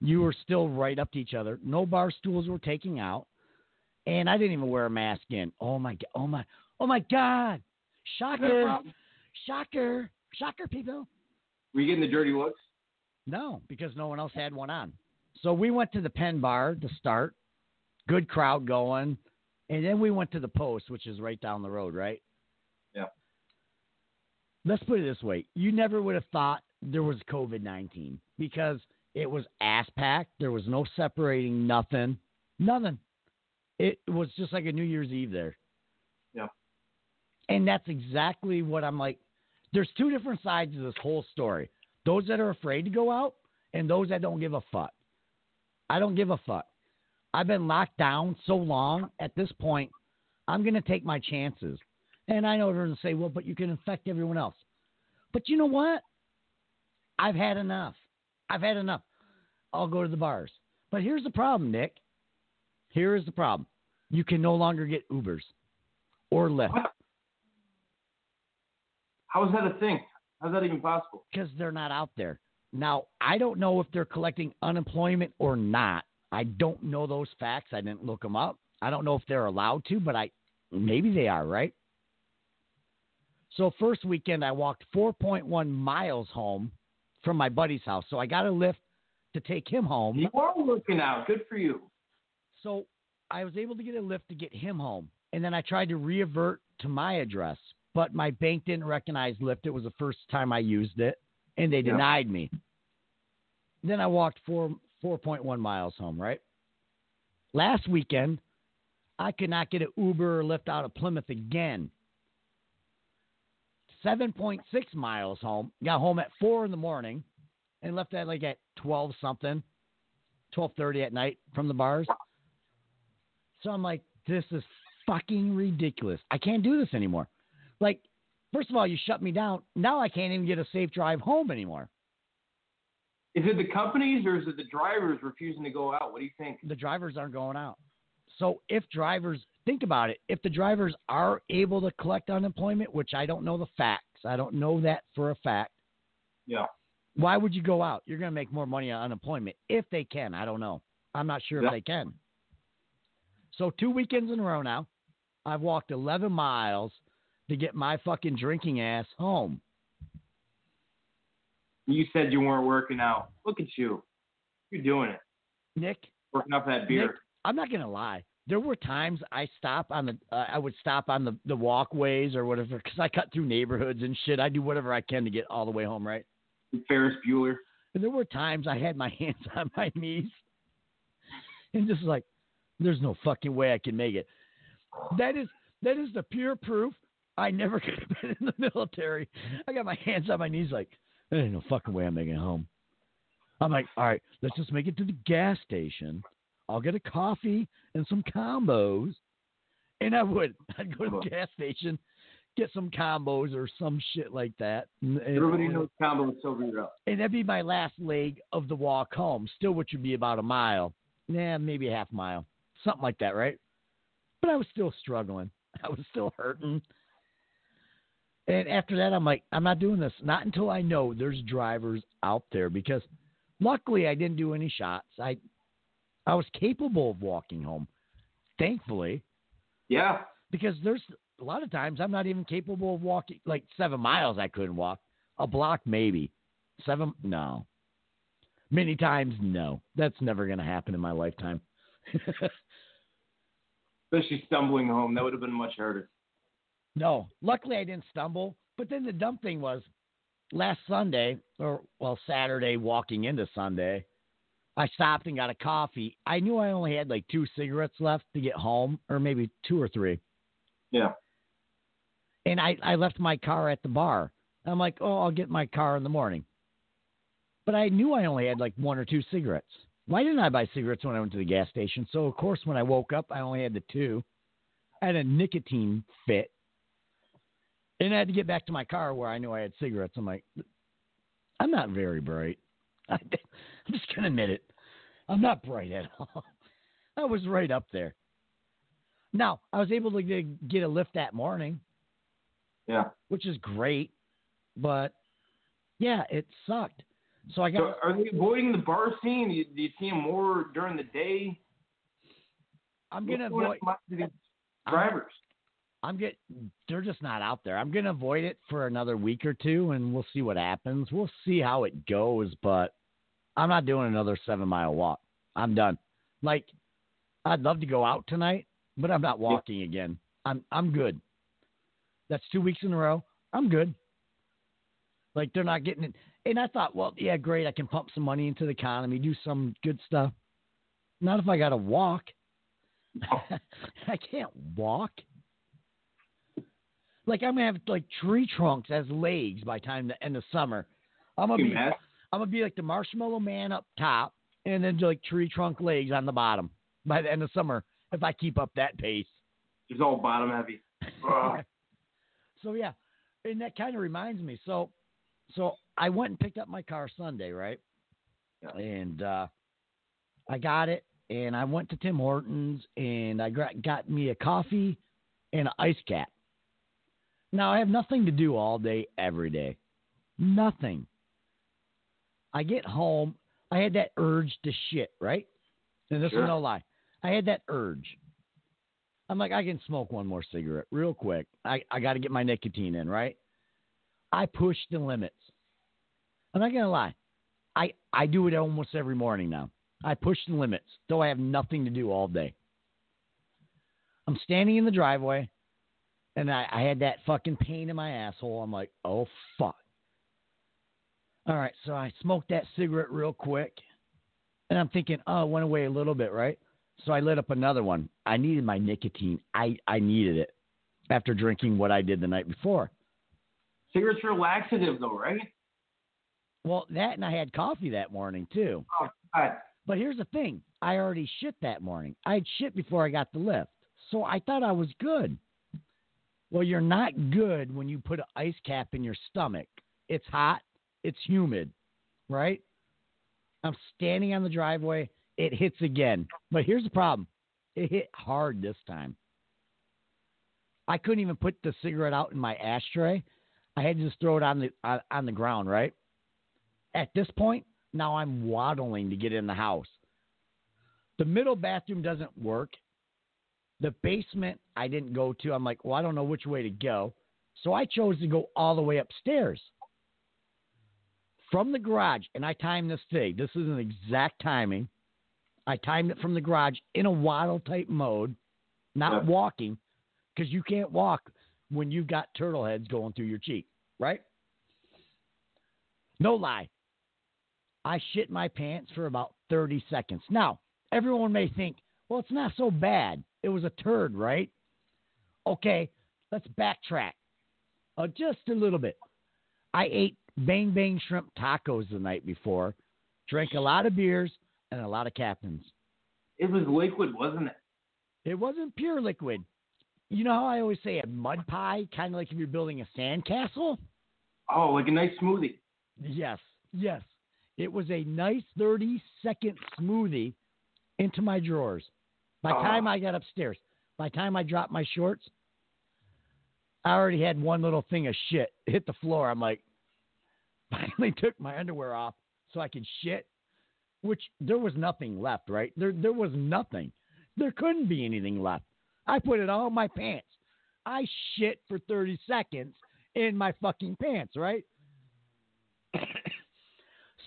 You were still right up to each other. No bar stools were taking out. And I didn't even wear a mask in. Oh my god. Oh my oh my god. Shocker. Shocker. Shocker people. Were you getting the dirty looks? No, because no one else had one on. So we went to the Penn Bar to start. Good crowd going. And then we went to the Post, which is right down the road, right? Yeah. Let's put it this way. You never would have thought there was COVID 19 because it was ass packed. There was no separating, nothing. Nothing. It was just like a New Year's Eve there. Yeah. And that's exactly what I'm like. There's two different sides of this whole story those that are afraid to go out and those that don't give a fuck. I don't give a fuck. I've been locked down so long at this point, I'm going to take my chances. And I know they're going to say, well, but you can infect everyone else. But you know what? I've had enough. I've had enough. I'll go to the bars. But here's the problem, Nick. Here is the problem. You can no longer get Ubers or Lyft What? How is that a thing? How's that even possible? because they're not out there. Now, I don't know if they're collecting unemployment or not. I don't know those facts. I didn't look them up. I don't know if they're allowed to, but I maybe they are, right? So first weekend I walked 4.1 miles home from my buddy's house. So I got a lift to take him home. You are working out. Good for you. So I was able to get a lift to get him home. And then I tried to revert to my address, but my bank didn't recognize Lyft. It was the first time I used it, and they Yeah. denied me. Then I walked four four point one miles home. Right. Last weekend, I could not get an Uber or Lyft out of Plymouth again. Seven point six miles home. Got home at four in the morning, and left at like at twelve something, twelve thirty at night from the bars. So I'm like, this is fucking ridiculous. I can't do this anymore. Like, first of all, you shut me down. Now I can't even get a safe drive home anymore. Is it the companies or is it the drivers refusing to go out? What do you think? The drivers aren't going out. So if drivers think about it, if the drivers are able to collect unemployment, which I don't know the facts, I don't know that for a fact. Yeah. Why would you go out? You're going to make more money on unemployment if they can. I don't know. I'm not sure Yeah. if they can. So two weekends in a row now, I've walked 11 miles to get my fucking drinking ass home. You said you weren't working out. Look at you. You're doing it. Nick, Working up that beer. Nick, I'm not gonna lie. There were times I stop on the, uh, I would stop on the, the walkways or whatever, because I cut through neighborhoods and shit. I do whatever I can to get all the way home, right? Ferris Bueller. And there were times I had my *laughs* hands on my knees, and just like, there's no fucking way I can make it. That is that is the pure proof I never *laughs* could have been in the military. I got my hands on my knees, like, there ain't no fucking way I'm making it home. I'm like, all right, let's just make it to the gas station. I'll get a coffee and some combos. And I would. *laughs* I'd go to the gas station, get some combos or some shit like that. And, and- Everybody knows combos sober up. and that'd be my last leg of the walk home, still which would be about a mile. Nah, maybe a half mile. Something like that, right? But I was still struggling. *laughs* I was still hurting. And after that I'm like, I'm not doing this. Not until I know there's drivers out there because luckily I didn't do any shots. I I was capable of walking home. Thankfully. Yeah. Because there's a lot of times I'm not even capable of walking like seven miles I couldn't walk. A block maybe. Seven no. Many times no. That's never gonna happen in my lifetime. *laughs* Especially stumbling home. That would have been much harder. No. Luckily I didn't stumble. But then the dumb thing was last Sunday or well Saturday walking into Sunday, I stopped and got a coffee. I knew I only had like two cigarettes left to get home, or maybe two or three. Yeah. and I, I left my car at the bar. I'm like, oh, I'll get my car in the morning. But I knew I only had like one or two cigarettes. Why didn't I buy cigarettes when I went to the gas station? So, of course, when I woke up, I only had the two. I had a nicotine fit. And I had to get back to my car where I knew I had cigarettes. I'm like, I'm not very bright. I, *laughs* I'm just going to admit it. I'm not bright at all. *laughs* I was right up there. Now, I was able to get, a lift that morning Yeah. which is great. But yeah, it sucked. So I So got are they avoiding the bar scene? Do you, do you see them more during the day? I'm going avoid with these drivers. I'm get they're just not out there. I'm gonna avoid it for another week or two and we'll see what happens. We'll see how it goes, but I'm not doing another seven mile walk. I'm done. Like I'd love to go out tonight, but I'm not walking again. I'm I'm good. That's two weeks in a row. I'm good. Like they're not getting it. And I thought, well, yeah, great. I can pump some money into the economy, do some good stuff. Not if I got to walk. *laughs* I can't walk. Like I'm gonna have like tree trunks as legs by time the end of summer. I'm gonna You be mad? I'm gonna be like the marshmallow man up top, and then like tree trunk legs on the bottom by the end of summer if I keep up that pace. It's all bottom heavy. *laughs* So yeah, and that kind of reminds me. So, so I went and picked up my car Sunday, right? Yeah. And uh, I got it, and I went to Tim Hortons, and I got, got me a coffee and an ice cap. Now I have nothing to do all day, every day, nothing. I get home, I had that urge to shit, right? And this Sure. is no lie. I had that urge. I'm like, I can smoke one more cigarette real quick. I, I got to get my nicotine in, right? I push the limits. I'm not going to lie. I I do it almost every morning now. I push the limits, though I have nothing to do all day. I'm standing in the driveway, and I, I had that fucking pain in my asshole. I'm like, oh fuck. All right, so I smoked that cigarette real quick, and I'm thinking, oh, it went away a little bit, right? So I lit up another one. I needed my nicotine. I, I needed it after drinking what I did the night before. Cigarettes are laxative, though, right? Well, that and I had coffee that morning too. Oh, God. But here's the thing I already shit that morning. I had shit before I got the lift. So I thought I was good. Well, you're not good when you put an ice cap in your stomach. It's hot, it's humid, right? I'm standing on the driveway. It hits again. But here's the problem it hit hard this time. I couldn't even put the cigarette out in my ashtray. I had to just throw it on the on, the ground, right? At this point, now I'm waddling to get in the house. The middle bathroom doesn't work. The basement I didn't go to. I'm like, well, I don't know which way to go. So I chose to go all the way upstairs. From the garage, and I timed this thing. This is an exact timing. I timed it from the garage in a waddle type mode, not Yeah. walking, because you can't walk when you've got turtle heads going through your cheek, right? No lie. I shit my pants for about 30 seconds. Now, everyone may think, well, it's not so bad. It was a turd, right? Okay, let's backtrack uh, just a little bit. I ate Bang Bang Shrimp tacos the night before, drank a lot of beers and a lot of captains. It was liquid, wasn't it? It wasn't pure liquid. You know how I always say a mud pie, kind of like if you're building a sandcastle? Oh, like a nice smoothie. Yes, yes. It was a nice 30 second smoothie into my drawers. By the Oh. time I got upstairs, by the time I dropped my shorts, I already had one little thing of shit *laughs* hit the floor. I'm like, *laughs* finally took my underwear off so I could shit, which there was nothing left, right? There, there was nothing. There couldn't be anything left. I put it all in my pants. I shit for 30 seconds in my fucking pants, right? *coughs*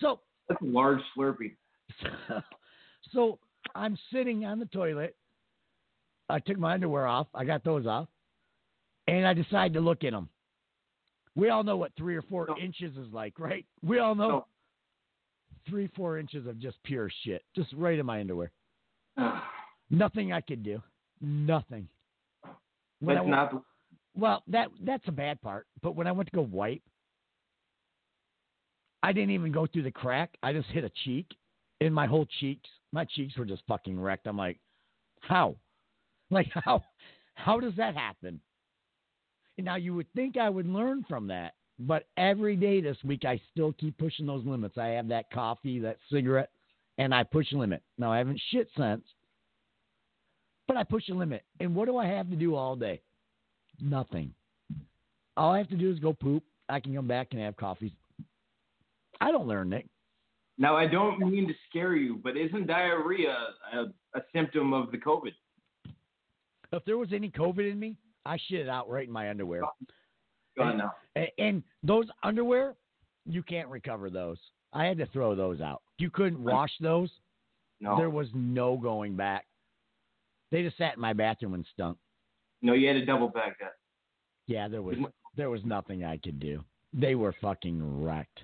so That's a large Slurpee. *laughs* so I'm sitting on the toilet. I took my underwear off. I got those off. And I decided to look in them. We all know what three or four No. inches is like, right? We all know No. three, four inches of just pure shit, just right in my underwear. *sighs* Nothing I could do. Nothing. When I, not well, that that's a bad part. But when I went to go wipe, I didn't even go through the crack. I just hit a cheek, and my whole cheeks, my cheeks were just fucking wrecked. I'm like, how? *laughs* Like how? How does that happen? And now you would think I would learn from that, but every day this week I still keep pushing those limits. I have that coffee, that cigarette, and I push a limit. Now I haven't shit since, but I push a limit. And what do I have to do all day? Nothing. All I have to do is go poop. I can come back and have coffee. I don't learn, Nick. Now, I don't mean to scare you, but isn't diarrhea a, a symptom of the COVID? If there was any COVID in me, I shit it out right in my underwear. Oh, Go on now. A- And those underwear, you can't recover those. I had to throw those out. You couldn't wash those. No. There was no going back. They just sat in my bathroom and stunk. no, you had to double back that. Yeah, there was there was nothing I could do. They were fucking wrecked.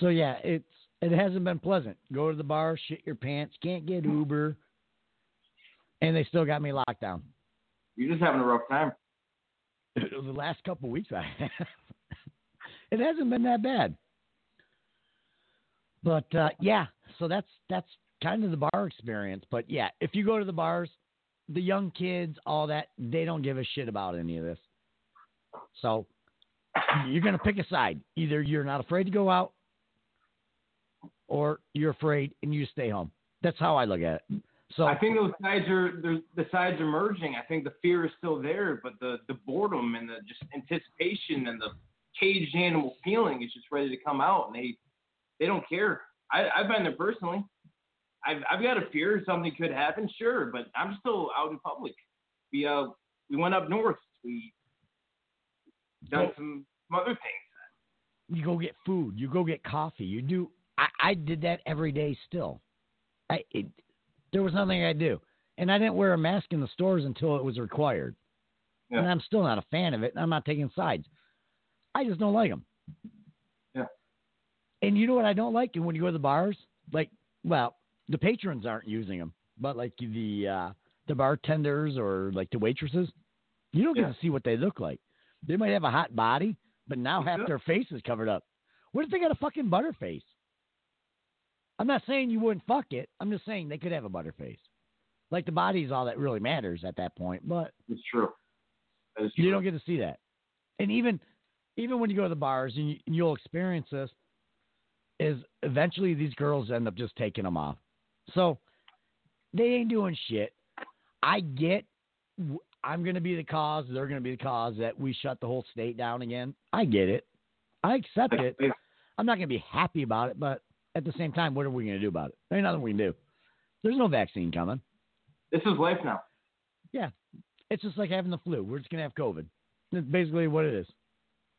So yeah, it's it hasn't been pleasant. Go to the bar, shit your pants, can't get Uber, and they still got me locked down. You're just having a rough time. the last couple weeks I have. *laughs* it hasn't been that bad. But uh, yeah, so that's that's kind of the bar experience. But yeah, if you go to the bars, the young kids, all that, they don't give a shit about any of this. So you're gonna pick a side. Either you're not afraid to go out, or you're afraid and you stay home. That's how I look at it. So I think those sides are the sides are merging. I think the fear is still there, but the the boredom and the just anticipation and the caged animal feeling is just ready to come out, and they they don't care. I, I've been there personally. I've I've got a fear something could happen, sure, but I'm still out in public. We uh we went up north. We done some, some other things. You go get food. You go get coffee. You do. I, I did that every day still. I it, there was nothing I do, and I didn't wear a mask in the stores until it was required. Yeah. And I'm still not a fan of it. And I'm not taking sides. I just don't like them. Yeah. And you know what I don't like? And when you go to the bars, like, well, the patrons aren't using them, but like the uh, the bartenders or like the waitresses, you don't get to see what they look like. They might have a hot body, but now half Yeah. their face is covered up. What if they got a fucking butter face? I'm not saying you wouldn't fuck it. I'm just saying they could have a butter face. Like the body's all that really matters at that point, but It's true. That is true. you don't get to see that. And even even when you go to the bars and you, you'll experience this, is eventually these girls end up just taking them off. So they ain't doing shit. I get. I'm going to be the cause. They're going to be the cause that we shut the whole state down again. I get it. I accept it. I'm not going to be happy about it, but at the same time, what are we going to do about it? There's nothing we can do. There's no vaccine coming. This is life now. Yeah. It's just like having the flu. We're just going to have COVID. That's basically what it is.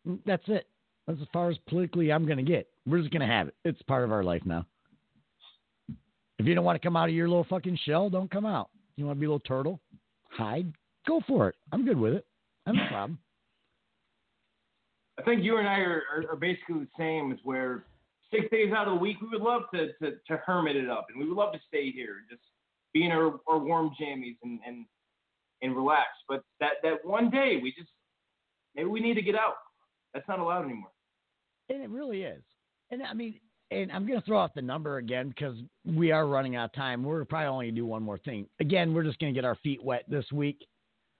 Mm, That's it. That's as far as politically I'm going to get. We're just going to have it. It's part of our life now. If you don't want to come out of your little fucking shell, don't come out. You want to be a little turtle? Hide? Go for it. I'm good with it. I have no problem. I think you and I are, are, are basically the same as where six days out of the week we would love to, to, to hermit it up and we would love to stay here, just be in our, our warm jammies and, and and relax. But that, that one day we just maybe we need to get out. That's not allowed anymore. And it really is. And I mean, and I'm going to throw out the number again because we are running out of time. We're probably only going to do one more thing. Again, we're just going to get our feet wet this week.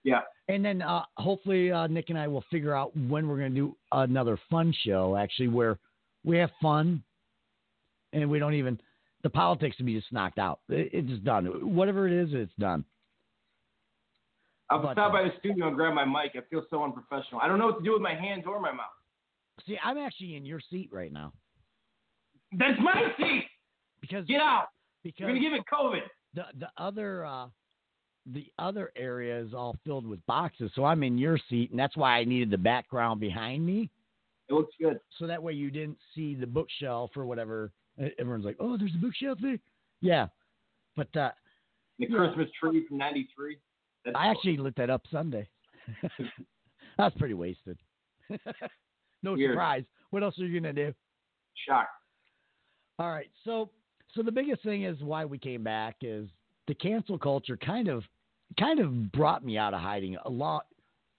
Yeah. And then uh, hopefully uh, Nick and I will figure out when we're going to do another fun show, actually, where we have fun and we don't even, the politics will be just knocked out. It, it's just done. Whatever it is, it's done. I'll But, stop uh, by the studio and grab my mic. I feel so unprofessional. I don't know what to do with my hands or my mouth. See, I'm actually in your seat right now That's my seat. because, Get out. because You're gonna give it COVID. the the other uh the other area is all filled with boxes so i'm in your seat and that's why i needed the background behind me It looks good. so that way you didn't see the bookshelf or whatever everyone's like oh there's a bookshelf there yeah but uh The. Christmas tree from '93. i actually lit that up sunday *laughs* i was pretty wasted *laughs* no Weird. surprise what else are you gonna do shocked. All right. So so the biggest thing is why we came back is the cancel culture kind of kind of brought me out of hiding a lot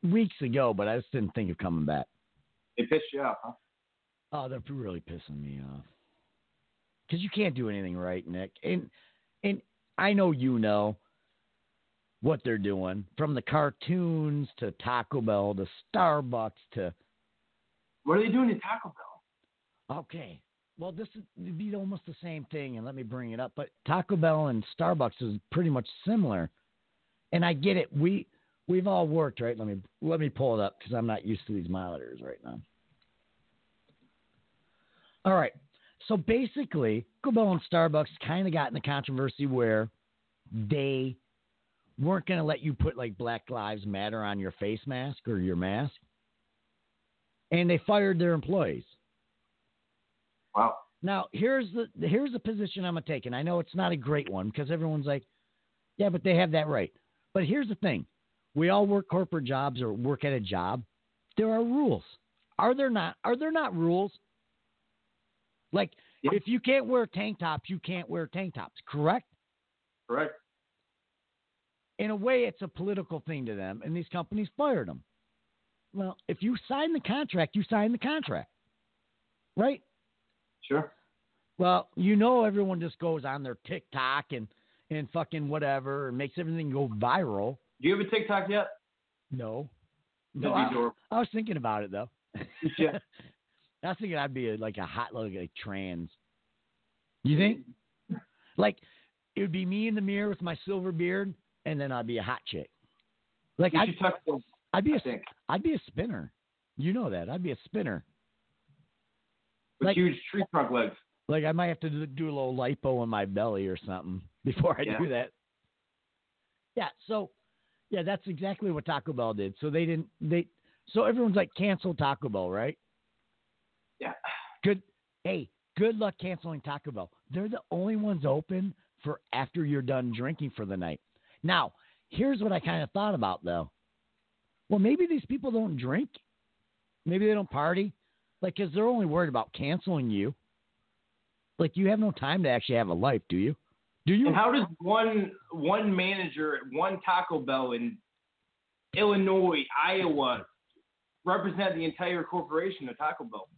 weeks ago, but I just didn't think of coming back. It pissed you off, huh? Oh, they're really pissing me off. Cuz you can't do anything right, Nick. And and I know you know what they're doing from the cartoons to Taco Bell to Starbucks to What are they doing to Taco Bell? Okay. Well, this is it'd be almost the same thing, and let me bring it up. But Taco Bell and Starbucks is pretty much similar, and I get it. We we've all worked, right? Let me let me pull it up because I'm not used to these monitors right now. All right. So basically, Bell and Starbucks kind of got in the controversy where they weren't going to let you put like Black Lives Matter on your face mask or your mask, and they fired their employees. Wow. Now, here's the here's the position I'm gonna take, and I know it's not a great one because everyone's like, yeah, but they have that right. But here's the thing: we all work corporate jobs or work at a job. There are rules. Are there not? Are there not rules? Like, Yeah. if you can't wear tank tops, you can't wear tank tops. Correct? Correct. In a way, it's a political thing to them, and these companies fired them. Well, if you sign the contract, you sign the contract, right? Sure. Well, you know, everyone just goes on their TikTok and and fucking whatever and makes everything go viral. Do you have a TikTok yet? No, no. I. I was thinking about it though. Yeah. *laughs* I was thinking I'd be a, like a hot like a trans. You think? Like it would be me in the mirror with my silver beard, and then I'd be a hot chick. Like I'd, those, I'd be a. I'd be a spinner. You know that. I'd be a spinner. With Like- huge tree trunk legs. Like I might have to do, do a little lipo on my belly or something *laughs* before I Yeah. do that. Yeah, so yeah, that's exactly what Taco Bell did. So they didn't they so everyone's like cancel Taco Bell, right? Yeah. Good. Hey, good luck canceling Taco Bell. They're the only ones open for after you're done drinking for the night. Now, here's what I kind of thought about though. Well, maybe these people don't drink. Maybe they don't party. Like, because they're only worried about canceling you. Like, you have no time to actually have a life, do you? Do you? And how does one one manager at one Taco Bell in Illinois, Iowa, represent the entire corporation of Taco Bell?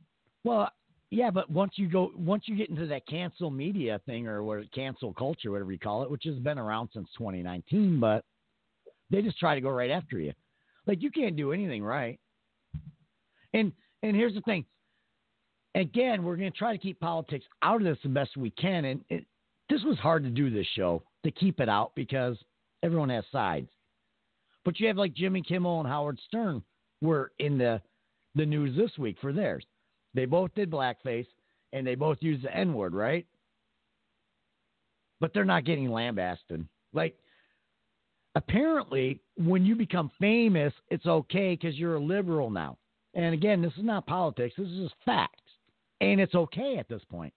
Well, yeah, but once you go, once you get into that cancel media thing or what cancel culture, whatever you call it, which has been around since 2019, but they just try to go right after you. Like you can't do anything right. And and here's the thing. Again, we're going to try to keep politics out of this the best we can. And it, this was hard to do this show to keep it out because everyone has sides. But you have like Jimmy Kimmel and Howard Stern were in the the news this week for theirs. They both did blackface and they both used the N word, right? But they're not getting lambasted. Like apparently, when you become famous, it's okay because you're a liberal now. And again, this is not politics. This is just facts, and it's okay at this point.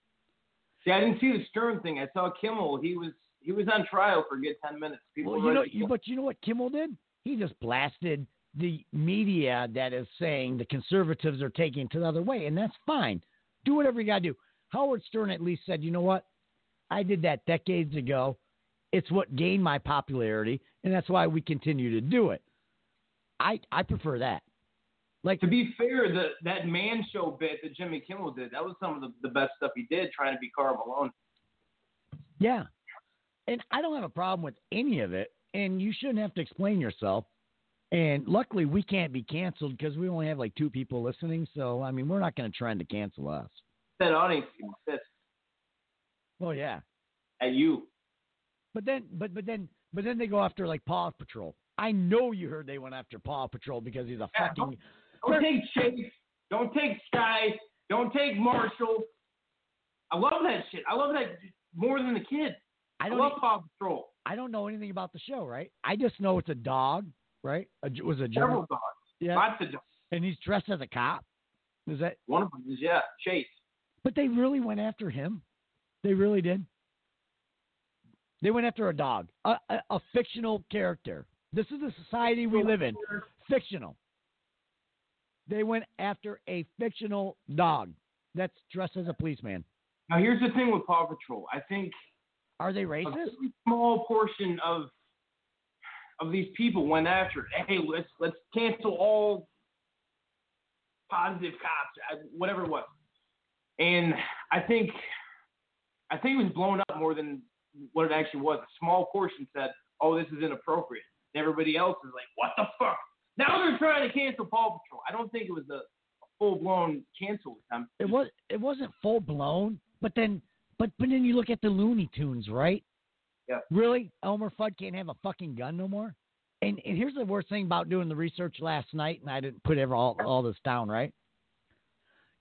See, I didn't see the Stern thing. I saw Kimmel. He was he was on trial for a good ten minutes. People Well, you know, you, but you know what Kimmel did? He just blasted the media that is saying the conservatives are taking it to the other way, and that's fine. Do whatever you got to do. Howard Stern at least said, you know what? I did that decades ago. It's what gained my popularity, and that's why we continue to do it. I I prefer that. Like To be fair, the that man show bit that Jimmy Kimmel did, that was some of the, the best stuff he did trying to be Karl Malone. Yeah. And I don't have a problem with any of it. And you shouldn't have to explain yourself. And luckily, we can't be canceled because we only have like two people listening. So, I mean, we're not going to try to cancel us. That audience can pissed yeah. at you. But then, but but then, but then they go after like Paw Patrol. I know you heard they went after Paw Patrol because he's a Yeah, fucking. Don't take Chase. Don't take Skye. Don't take Marshall. I love that shit. I love that more than the kid. I I, don't. love e- Paw Patrol. I don't know anything about the show, right? I just know it's a dog, right? A, it was a Several German. dogs. Yeah. Lots of dogs. And he's dressed as a cop. Is that? One of them is yeah, Chase. But they really went after him. They really did. They went after a dog, a, a, a fictional character. This is the society we live in. Fictional. They went after a fictional dog that's dressed as a policeman. Now here's the thing with Paw Patrol. I think Are they racist? very small portion of of these people went after it. Hey, let's let's cancel all positive cops, uh, whatever it was. And I think I think it was blown up more than what it actually was. A small portion said, "Oh, this is inappropriate." And everybody else is like, "What the fuck?" Now they're trying to cancel Paw Patrol. I don't think it was a, a full blown cancel attempt. It was. It wasn't full blown, but then, but but then you look at the Looney Tunes, right? Yeah. Really, Elmer Fudd can't have a fucking gun no more. And and here's the worst thing about doing the research last night, and I didn't put ever all all this down, right?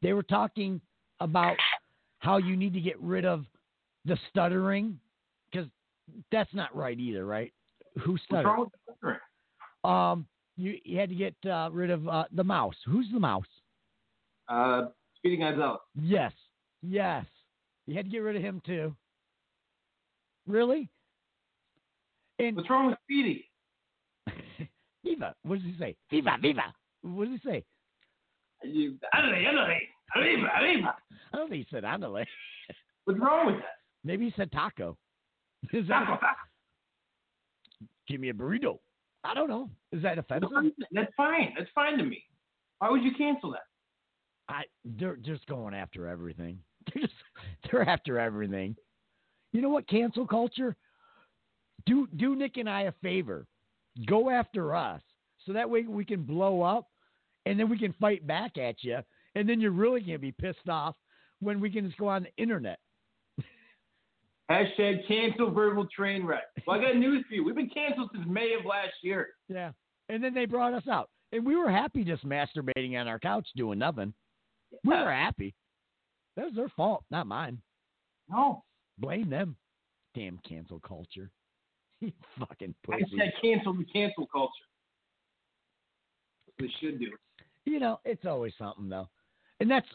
They were talking about how you need to get rid of the stuttering because that's not right either, right? Who What's stutters? wrong with the stuttering? Um, you you had to get uh, rid of uh, the mouse. Who's the mouse? Uh, Speedy Gonzales. Yes, yes. You had to get rid of him too. Really? And What's wrong with Speedy? *laughs* Viva, what does he say? Viva, viva. What does he say? You, Adelaide, Adelaide, Arriba, arriba. I don't think he said andale. *laughs* What's wrong with that? Maybe he said taco. *laughs* Is that Taco, taco. give me a burrito? I don't know. Is that offensive? That's fine. That's fine to me. Why would you cancel that? I they're just going after everything. *laughs* They're just they're after everything. You know what? Cancel culture. Do do Nick and I a favor. Go after us, so that way we can blow up, and then we can fight back at you, and then you're really gonna be pissed off when we can just go on the internet. Hashtag cancel verbal train wreck. Well, I got news for you. We've been canceled since May of last year. Yeah. And then they brought us out, and we were happy just masturbating on our couch doing nothing. We were happy. That was their fault, not mine. No. Blame them. Damn cancel culture. *laughs* You fucking pussy. Hashtag cancel the cancel culture. They should do. You know, it's always something though. And that's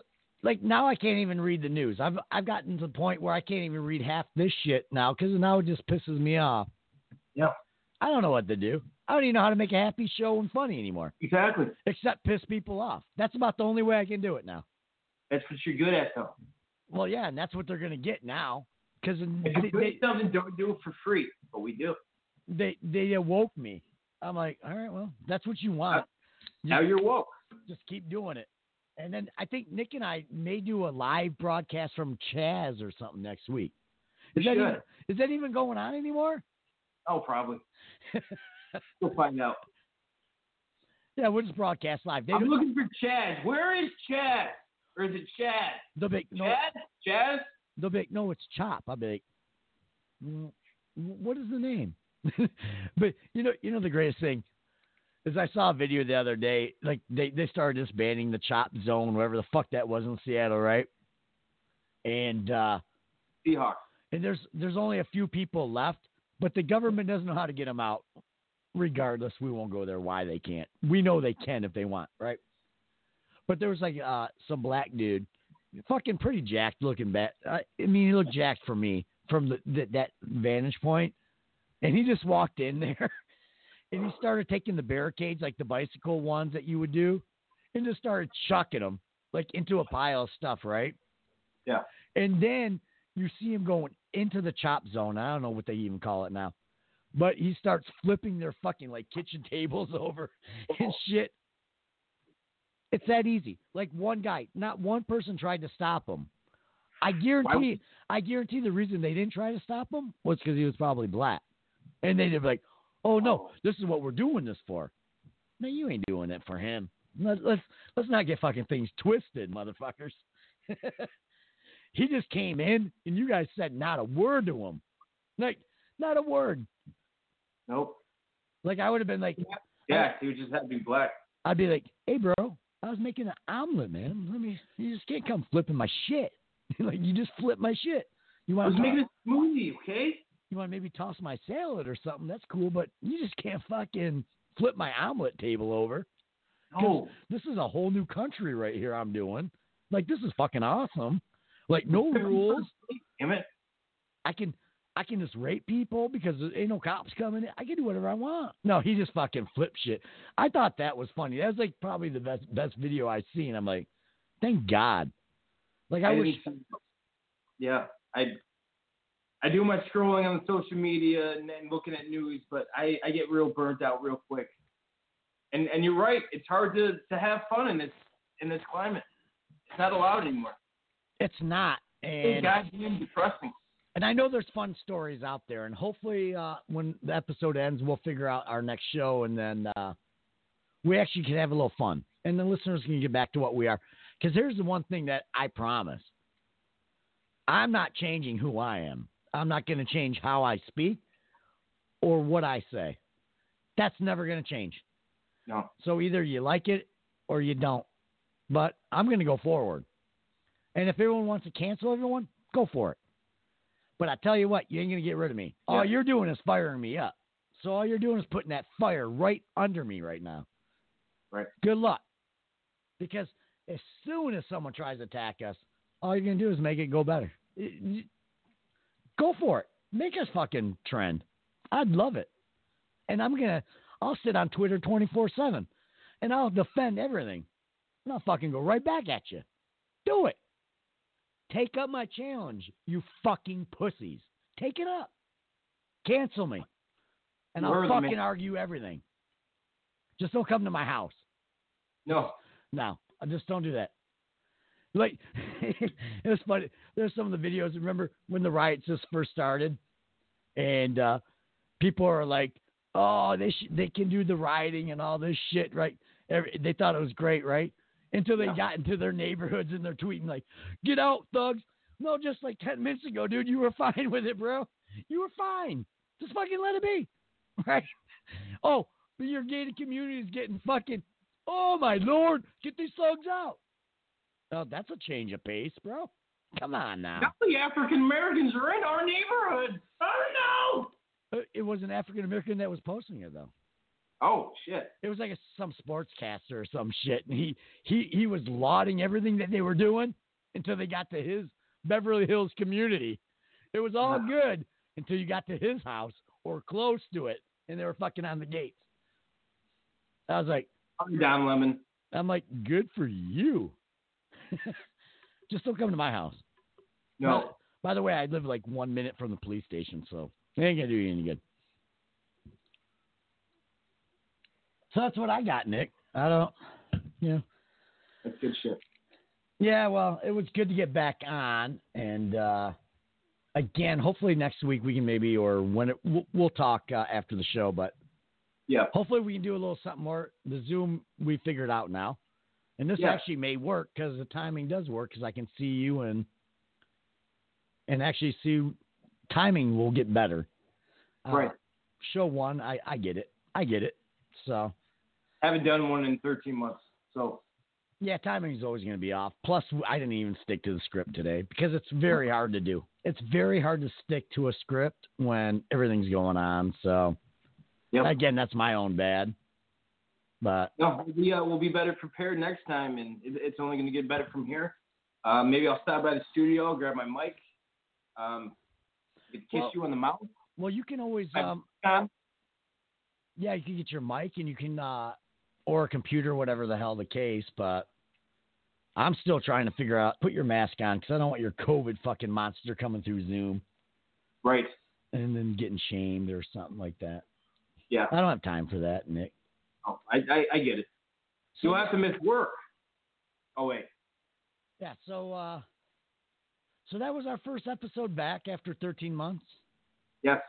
like now I can't even read the news. I've I've gotten to the point where I can't even read half this shit now because now it just pisses me off. Yeah. I don't know what to do. I don't even know how to make a happy show and funny anymore, Exactly. except piss people off. That's about the only way I can do it now. That's what you're good at, though. Well, yeah, and that's what they're gonna get now because If they, they, something, don't do it for free. But we do. they they awoke me. I'm like, all right, well, that's what you want. Now you're woke. Just keep doing it. And then I think Nick and I may do a live broadcast from Chaz or something next week. Is that even, is that even going on anymore? Oh, probably. *laughs* we'll find out. Yeah, we'll just broadcast live. They I'm looking for Chaz. Where is Chaz? Or is it Chaz? The big no, Chad? Chaz? The big no, it's Chop. I'll be like, "Mm, what is the name? *laughs* but you know, you know the greatest thing is I saw a video the other day. Like they they started disbanding the Chop Zone, whatever the fuck that was in Seattle, right? And uh Seahawks. and there's there's only a few people left, but the government doesn't know how to get them out. Regardless, we won't go there. Why they can't? We know they can if they want, right? But there was like uh some black dude, fucking pretty jacked looking. Bat. I, I mean, he looked jacked for me from the, the that vantage point, and he just walked in *laughs* there, and he started taking the barricades like the bicycle ones that you would do, and just started chucking them like into a pile of stuff, right? Yeah. And then you see him going into the chop zone. I don't know what they even call it now. But he starts *laughs* flipping their fucking like kitchen tables *laughs* over and *laughs* shit. It's that easy. Like one guy, not one person tried to stop him. I guarantee I guarantee the reason they didn't try to stop him was because he was probably black. And they'd be like, Oh no, this is what we're doing this for. No, you ain't doing it for him. Let, let's let's not get fucking things twisted, motherfuckers. *laughs* he just came in and you guys said not a word to him. Like, not a word. Nope. Like I would have been like Yeah, he was just happy be black. I'd be like, Hey bro, I was making an omelet, man. Let me you just can't come flipping my shit. *laughs* like you just flip my shit. You I want was making a smoothie, okay? You want to maybe toss my salad or something, that's cool, but you just can't fucking flip my omelet table over. No. This is a whole new country right here I'm doing. Like this is fucking awesome. Like no rules. Damn it. I can I can just rape people because there ain't no cops coming. I can do whatever I want. No, he just fucking flip shit. I thought that was funny. That was like probably the best best video I've seen. I'm like, thank God. Like I, I wish yeah, I I do my scrolling on social media and, and looking at news, but I, I get real burnt out real quick. And and you're right, it's hard to, to have fun in this in this climate. It's not allowed anymore. it's not. And It's goddamn depressing. and I know there's fun stories out there. And hopefully, uh, when the episode ends, we'll figure out our next show, and then uh, we actually can have a little fun, and the listeners can get back to what we are. Because here's the one thing that I promise: I'm not changing who I am. I'm not going to change how I speak or what I say. That's never going to change. No. So either you like it or you don't. But I'm going to go forward. And if everyone wants to cancel everyone, go for it. But I tell you what, you ain't going to get rid of me. All Yeah. you're doing is firing me up. So all you're doing is putting that fire right under me right now. Right. Good luck. Because as soon as someone tries to attack us, all you're going to do is make it go better. Go for it. Make us fucking trend. I'd love it. And I'm going to, I'll sit on Twitter 24 7 and I'll defend everything. And I'll fucking go right back at you. Do it. Take up my challenge, you fucking pussies. Take it up. Cancel me. And I'll man. fucking argue everything. Just don't come to my house. No. No, just don't do that. Like *laughs* it was funny. There's some of the videos. Remember when the riots just first started, and uh, people are like, "Oh, they sh- they can do the rioting and all this shit, right?" Every, they thought it was great, right? Until they Yeah. got into their neighborhoods and they're tweeting like, "Get out, thugs!" No, just like ten minutes ago, dude, you were *laughs* fine with it, bro. You were fine. Just fucking let it be, *laughs* right? Oh, but your gated community is getting fucking. Oh my lord, get these thugs out. Oh, that's a change of pace, bro. Come on now. Now the African Americans are in our neighborhood. Oh no. Uh, It was an African American that was posting it though. Oh shit. It was like a, some sportscaster or some shit, and he he he was lauding everything that they were doing. until they got to his Beverly Hills community. It was all good until you got to his house or close to it, and they were fucking on the gates. I was like, I'm down, Lemon. I'm like, good for you. Just don't come to my house. No. By the way, I live like one minute from the police station, so it ain't gonna do you any good. So that's what I got, Nick. I don't, you know. That's good shit. Yeah, well, it was good to get back on, and uh, again, hopefully next week we can maybe, or when it, we'll, we'll talk uh, after the show, but Yeah. hopefully we can do a little something more. The Zoom we figured out now, and this Yeah. actually may work because the timing does work because I can see you and and actually see timing will get better. Uh, Right. Show one, I I get it, I get it. So Haven't done one in 13 months. So, yeah, timing is always going to be off. Plus, I didn't even stick to the script today because it's very hard to do. It's very hard to stick to a script when everything's going on. So yep. again, that's my own bad. But No, we uh, will be better prepared next time, and it, it's only going to get better from here. Uh, maybe I'll stop by the studio, grab my mic, um, kiss Well- you on the mouth. well, you can always um, yeah, you can get your mic and you can uh, or a computer, whatever the hell the case. But I'm still trying to figure out. Put your mask on because I don't want your COVID fucking monster coming through Zoom Right. and then getting shamed or something like that. Yeah. I don't have time for that, Nick. Oh, I, I, I get it. You'll have to miss work. Oh, wait. Yeah, so uh so that was our first episode back after 13 months. Yes.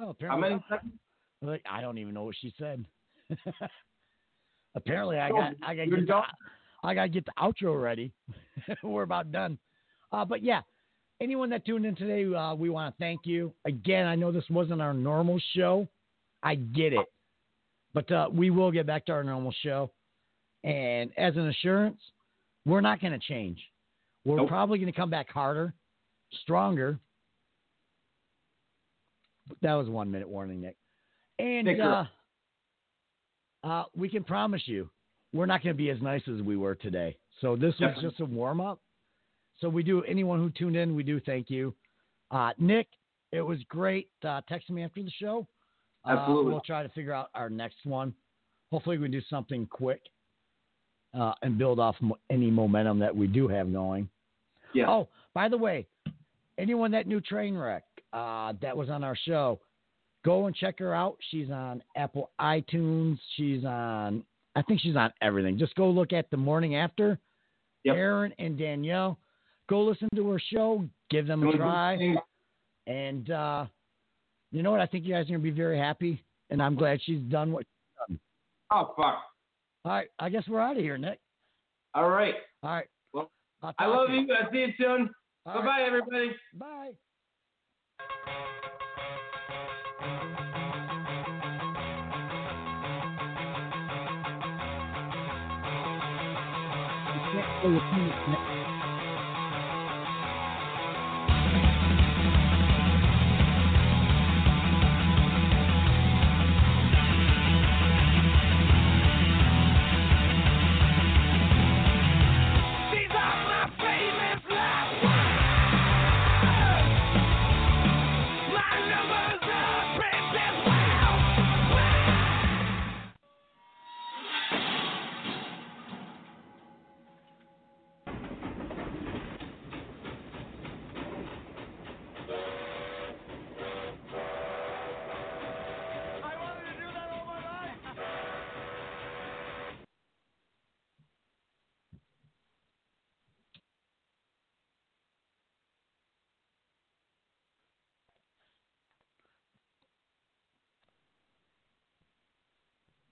Oh, apparently. How many seconds? like I don't even know what she said. *laughs* apparently I Oh, got I got get the. I got to get the outro ready. *laughs* We're about done. Uh but yeah, anyone that tuned in today, uh, we want to thank you. Again, I know this wasn't our normal show. I get it. But uh, we will get back to our normal show. And as an assurance, we're not going to change. We're Nope. probably going to come back harder, stronger. That was one minute warning, Nick. And uh, uh, we can promise you, we're not going to be as nice as we were today. So this was just a warm up. So we do anyone who tuned in, we do thank you. Uh, Nick, it was great uh, texting me after the show. Uh, Absolutely. we'll try to figure out our next one. Hopefully, we can do something quick uh, and build off mo- any momentum that we do have going. Yeah. Oh, by the way, anyone that knew Trainwreck uh, that was on our show, go and check her out. She's on Apple iTunes. She's on, I think she's on everything. Just go look at the morning after. Yep. Aaron and Danielle, go listen to her show. Give them a try. And uh, you know what? I think you guys are gonna be very happy. And I'm glad she's done what. She's done. Oh, fuck. All right, I guess we're out of here, Nick. All right. All right. Well, I'll I talk love to you. I'll see you soon. All Bye-bye, right. everybody. Bye. You can't say a penis, Nick.